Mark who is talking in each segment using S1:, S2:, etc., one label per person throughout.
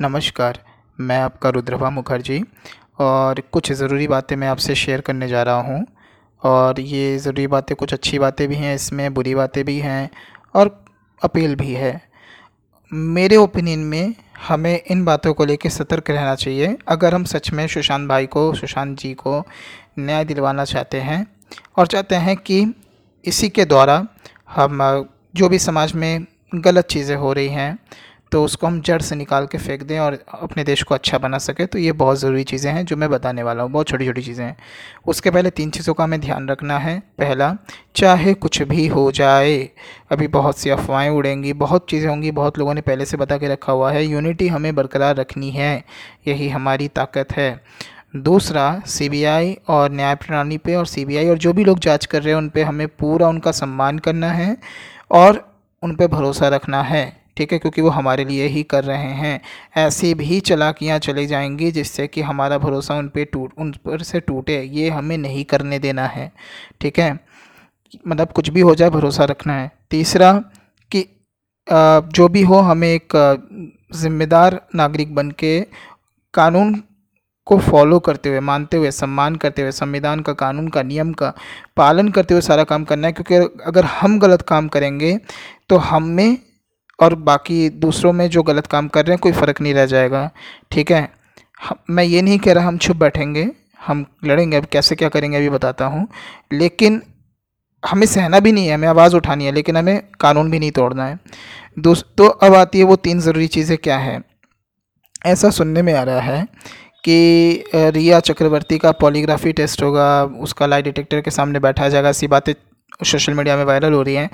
S1: नमस्कार, मैं आपका रुद्रभा मुखर्जी और कुछ ज़रूरी बातें मैं आपसे शेयर करने जा रहा हूँ और ये ज़रूरी बातें, कुछ अच्छी बातें भी हैं इसमें, बुरी बातें भी हैं और अपील भी है। मेरे ओपिनियन में हमें इन बातों को लेकर सतर्क रहना चाहिए। अगर हम सच में सुशांत भाई को, सुशांत जी को न्याय दिलवाना चाहते हैं और चाहते हैं कि इसी के द्वारा हम, जो भी समाज में गलत चीज़ें हो रही हैं तो उसको हम जड़ से निकाल के फेंक दें और अपने देश को अच्छा बना सके। तो ये बहुत ज़रूरी चीज़ें हैं जो मैं बताने वाला हूँ। बहुत छोटी छोटी चीज़ें हैं। उसके पहले तीन चीज़ों का हमें ध्यान रखना है। पहला, चाहे कुछ भी हो जाए, अभी बहुत सी अफवाहें उड़ेंगी, बहुत चीज़ें होंगी, बहुत लोगों ने पहले से बता के रखा हुआ है, यूनिटी हमें बरकरार रखनी है, यही हमारी ताकत है। दूसरा, सीबीआई और न्याय प्रणाली पे और सीबीआई और जो भी लोग जाँच कर रहे हैं, उन पे हमें पूरा उनका सम्मान करना है और उन पे भरोसा रखना है। ठीक है, क्योंकि वो हमारे लिए ही कर रहे हैं। ऐसी भी चलाकियाँ चली जाएँगी जिससे कि हमारा भरोसा उन पर टूट, उन पर से टूटे। ये हमें नहीं करने देना है, ठीक है? मतलब कुछ भी हो जाए, भरोसा रखना है। तीसरा कि जो भी हो, हमें एक ज़िम्मेदार नागरिक बन के कानून को फॉलो करते हुए, मानते हुए, सम्मान करते हुए, संविधान का, कानून का, नियम का पालन करते हुए सारा काम करना है। क्योंकि अगर हम गलत काम करेंगे तो हम और बाकी दूसरों में जो गलत काम कर रहे हैं, कोई फ़र्क नहीं रह जाएगा। ठीक है? मैं ये नहीं कह रहा हम छुप बैठेंगे, हम लड़ेंगे अब कैसे क्या करेंगे अभी बताता हूँ। लेकिन हमें सहना भी नहीं है, हमें आवाज़ उठानी है, लेकिन हमें कानून भी नहीं तोड़ना है। दोस्तों अब आती है वो तीन ज़रूरी चीज़ें क्या है? ऐसा सुनने में आ रहा है कि रिया चक्रवर्ती का पॉलीग्राफी टेस्ट होगा, उसका लाई डिटेक्टर के सामने बैठा जाएगा, ऐसी बातें सोशल मीडिया में वायरल हो रही हैं।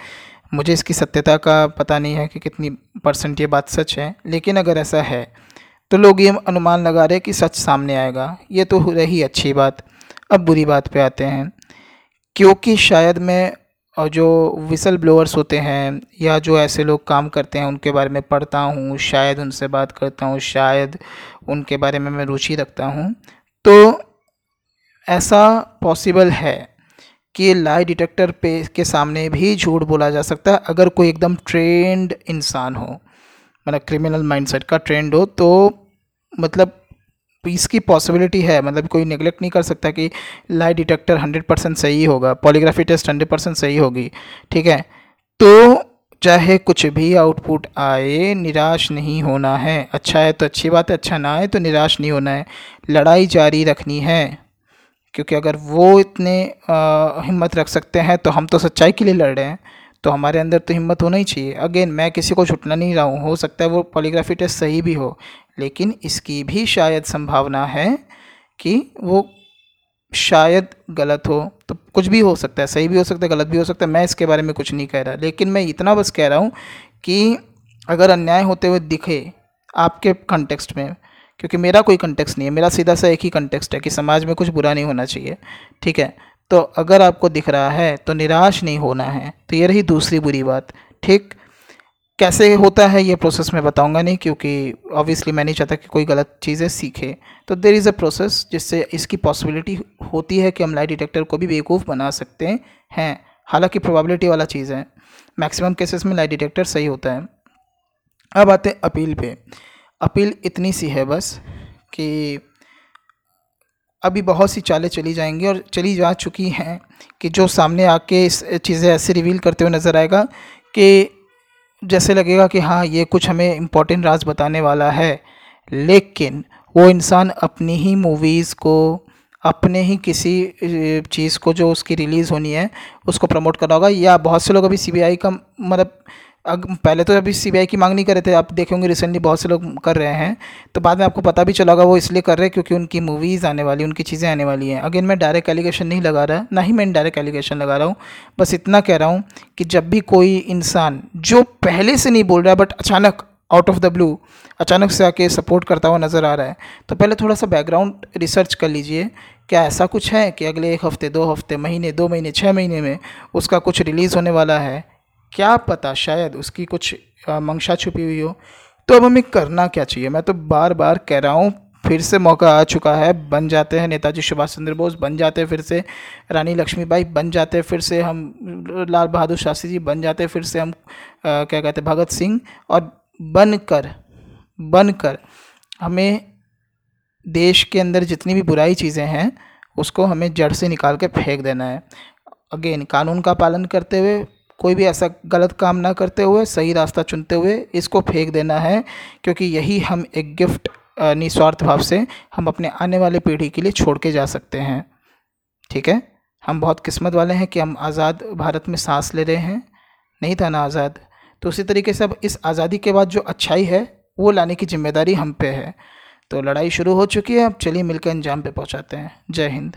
S1: मुझे इसकी सत्यता का पता नहीं है कि कितनी परसेंट ये बात सच है, लेकिन अगर ऐसा है तो लोग ये अनुमान लगा रहे कि सच सामने आएगा। ये तो रही अच्छी बात। अब बुरी बात पे आते हैं। क्योंकि शायद मैं, और जो विसल ब्लोअर्स होते हैं, या जो ऐसे लोग काम करते हैं, उनके बारे में पढ़ता हूँ, शायद उनसे बात करता हूँ, शायद उनके बारे में मैं रुचि रखता हूँ तो ऐसा पॉसिबल है। कि लाई डिटेक्टर पे के सामने भी झूठ बोला जा सकता है। अगर कोई एकदम ट्रेंड इंसान हो मतलब क्रिमिनल माइंडसेट का ट्रेंड हो तो मतलब इसकी पॉसिबिलिटी है। मतलब कोई नेगलेक्ट नहीं कर सकता कि लाई डिटेक्टर हंड्रेड परसेंट सही होगा पॉलीग्राफी टेस्ट हंड्रेड परसेंट सही होगी, ठीक है? तो चाहे कुछ भी आउटपुट आए, निराश नहीं होना है। अच्छा है तो अच्छी बात है अच्छा ना आए तो निराश नहीं होना है। लड़ाई जारी रखनी है। क्योंकि अगर वो इतने हिम्मत रख सकते हैं तो हम तो सच्चाई के लिए लड़ रहे हैं तो हमारे अंदर तो हिम्मत होना ही चाहिए। अगेन मैं किसी को छुटना नहीं रहा हूँ, हो सकता है वो पॉलीग्राफी टेस्ट सही भी हो, लेकिन इसकी भी शायद संभावना है कि वो शायद गलत हो तो कुछ भी हो सकता है, सही भी हो सकता है, गलत भी हो सकता है, मैं इसके बारे में कुछ नहीं कह रहा। लेकिन मैं इतना बस कह रहा हूँ कि अगर अन्याय होते हुए दिखे आपके कंटेक्स्ट में क्योंकि मेरा कोई कंटेक्स्ट नहीं है, मेरा सीधा सा एक ही कंटेक्स्ट है कि समाज में कुछ बुरा नहीं होना चाहिए, ठीक है? तो अगर आपको दिख रहा है तो निराश नहीं होना है तो ये रही दूसरी बुरी बात, ठीक? कैसे होता है ये प्रोसेस मैं बताऊँगा नहीं, क्योंकि ऑब्वियसली मैं नहीं चाहता कि कोई गलत चीज़ें सीखे। तो देर इज़ अ प्रोसेस जिससे इसकी पॉसिबिलिटी होती है कि हम लाई डिटेक्टर को भी बेवकूफ़ बना सकते हैं। हालाँकि प्रोबेबिलिटी वाला चीज़ है। मैक्सिमम केसेस में लाई डिटेक्टर सही होता है। अब आते हैं अपील पे। अपील इतनी सी है बस कि अभी बहुत सी चालें चली जाएँगी और चली जा चुकी हैं कि जो सामने आके इस चीज़ें ऐसे रिवील करते हुए नज़र आएगा कि जैसे लगेगा कि हाँ ये कुछ हमें इम्पोर्टेंट राज बताने वाला है। लेकिन वो इंसान अपनी ही मूवीज़ को, अपने ही किसी चीज़ को जो उसकी रिलीज़ होनी है, उसको प्रमोट करना होगा। या बहुत से लोग अभी सीबीआई का मतलब अग, पहले तो अभी सीबीआई की मांग नहीं कर रहे थे, आप देखेंगे रिसेंटली बहुत से लोग कर रहे हैं तो बाद में आपको पता भी चला होगा वो इसलिए कर रहे हैं क्योंकि उनकी मूवीज़ आने वाली, उनकी चीज़ें आने वाली हैं। अगेन मैं डायरेक्ट एलिगेशन नहीं लगा रहा, ना ही मैं डायरेक्ट एलिगेशन लगा रहा हूँ, बस इतना कह रहा हूँ कि जब भी कोई इंसान, जो पहले से नहीं बोल रहा है बट अचानक आउट ऑफ़ द ब्लू अचानक से आके सपोर्ट करता हुआ नज़र आ रहा है तो पहले थोड़ा सा बैकग्राउंड रिसर्च कर लीजिए, क्या ऐसा कुछ है कि अगले एक हफ़्ते, दो हफ़्ते, महीने, दो महीने छः महीने में उसका कुछ रिलीज़ होने वाला है? क्या पता शायद उसकी कुछ मंशा छुपी हुई हो। तो अब हमें करना क्या चाहिए? मैं तो बार बार कह रहा हूँ फिर से मौका आ चुका है बन जाते हैं नेताजी सुभाष चंद्र बोस बन जाते हैं फिर से रानी लक्ष्मीबाई बन जाते हैं फिर से हम लाल बहादुर शास्त्री जी बन जाते हैं फिर से हम आ, क्या कहते हैं भगत सिंह। और बन कर बन कर हमें देश के अंदर जितनी भी बुराई चीज़ें हैं उसको हमें जड़ से निकाल के फेंक देना है। अगेन कानून का पालन करते हुए कोई भी ऐसा गलत काम ना करते हुए, सही रास्ता चुनते हुए इसको फेंक देना है, क्योंकि यही हम एक गिफ्ट निस्वार्थ भाव से हम अपने आने वाले पीढ़ी के लिए छोड़ के जा सकते हैं। ठीक है? हम बहुत किस्मत वाले हैं कि हम आज़ाद भारत में सांस ले रहे हैं। नहीं था ना आज़ाद? तो उसी तरीके से अब इस आज़ादी के बाद जो अच्छाई है, वो लाने की ज़िम्मेदारी हम पे है। तो लड़ाई शुरू हो चुकी है, अब चलिए मिलकर अंजाम पे पहुंचाते हैं। जय हिंद।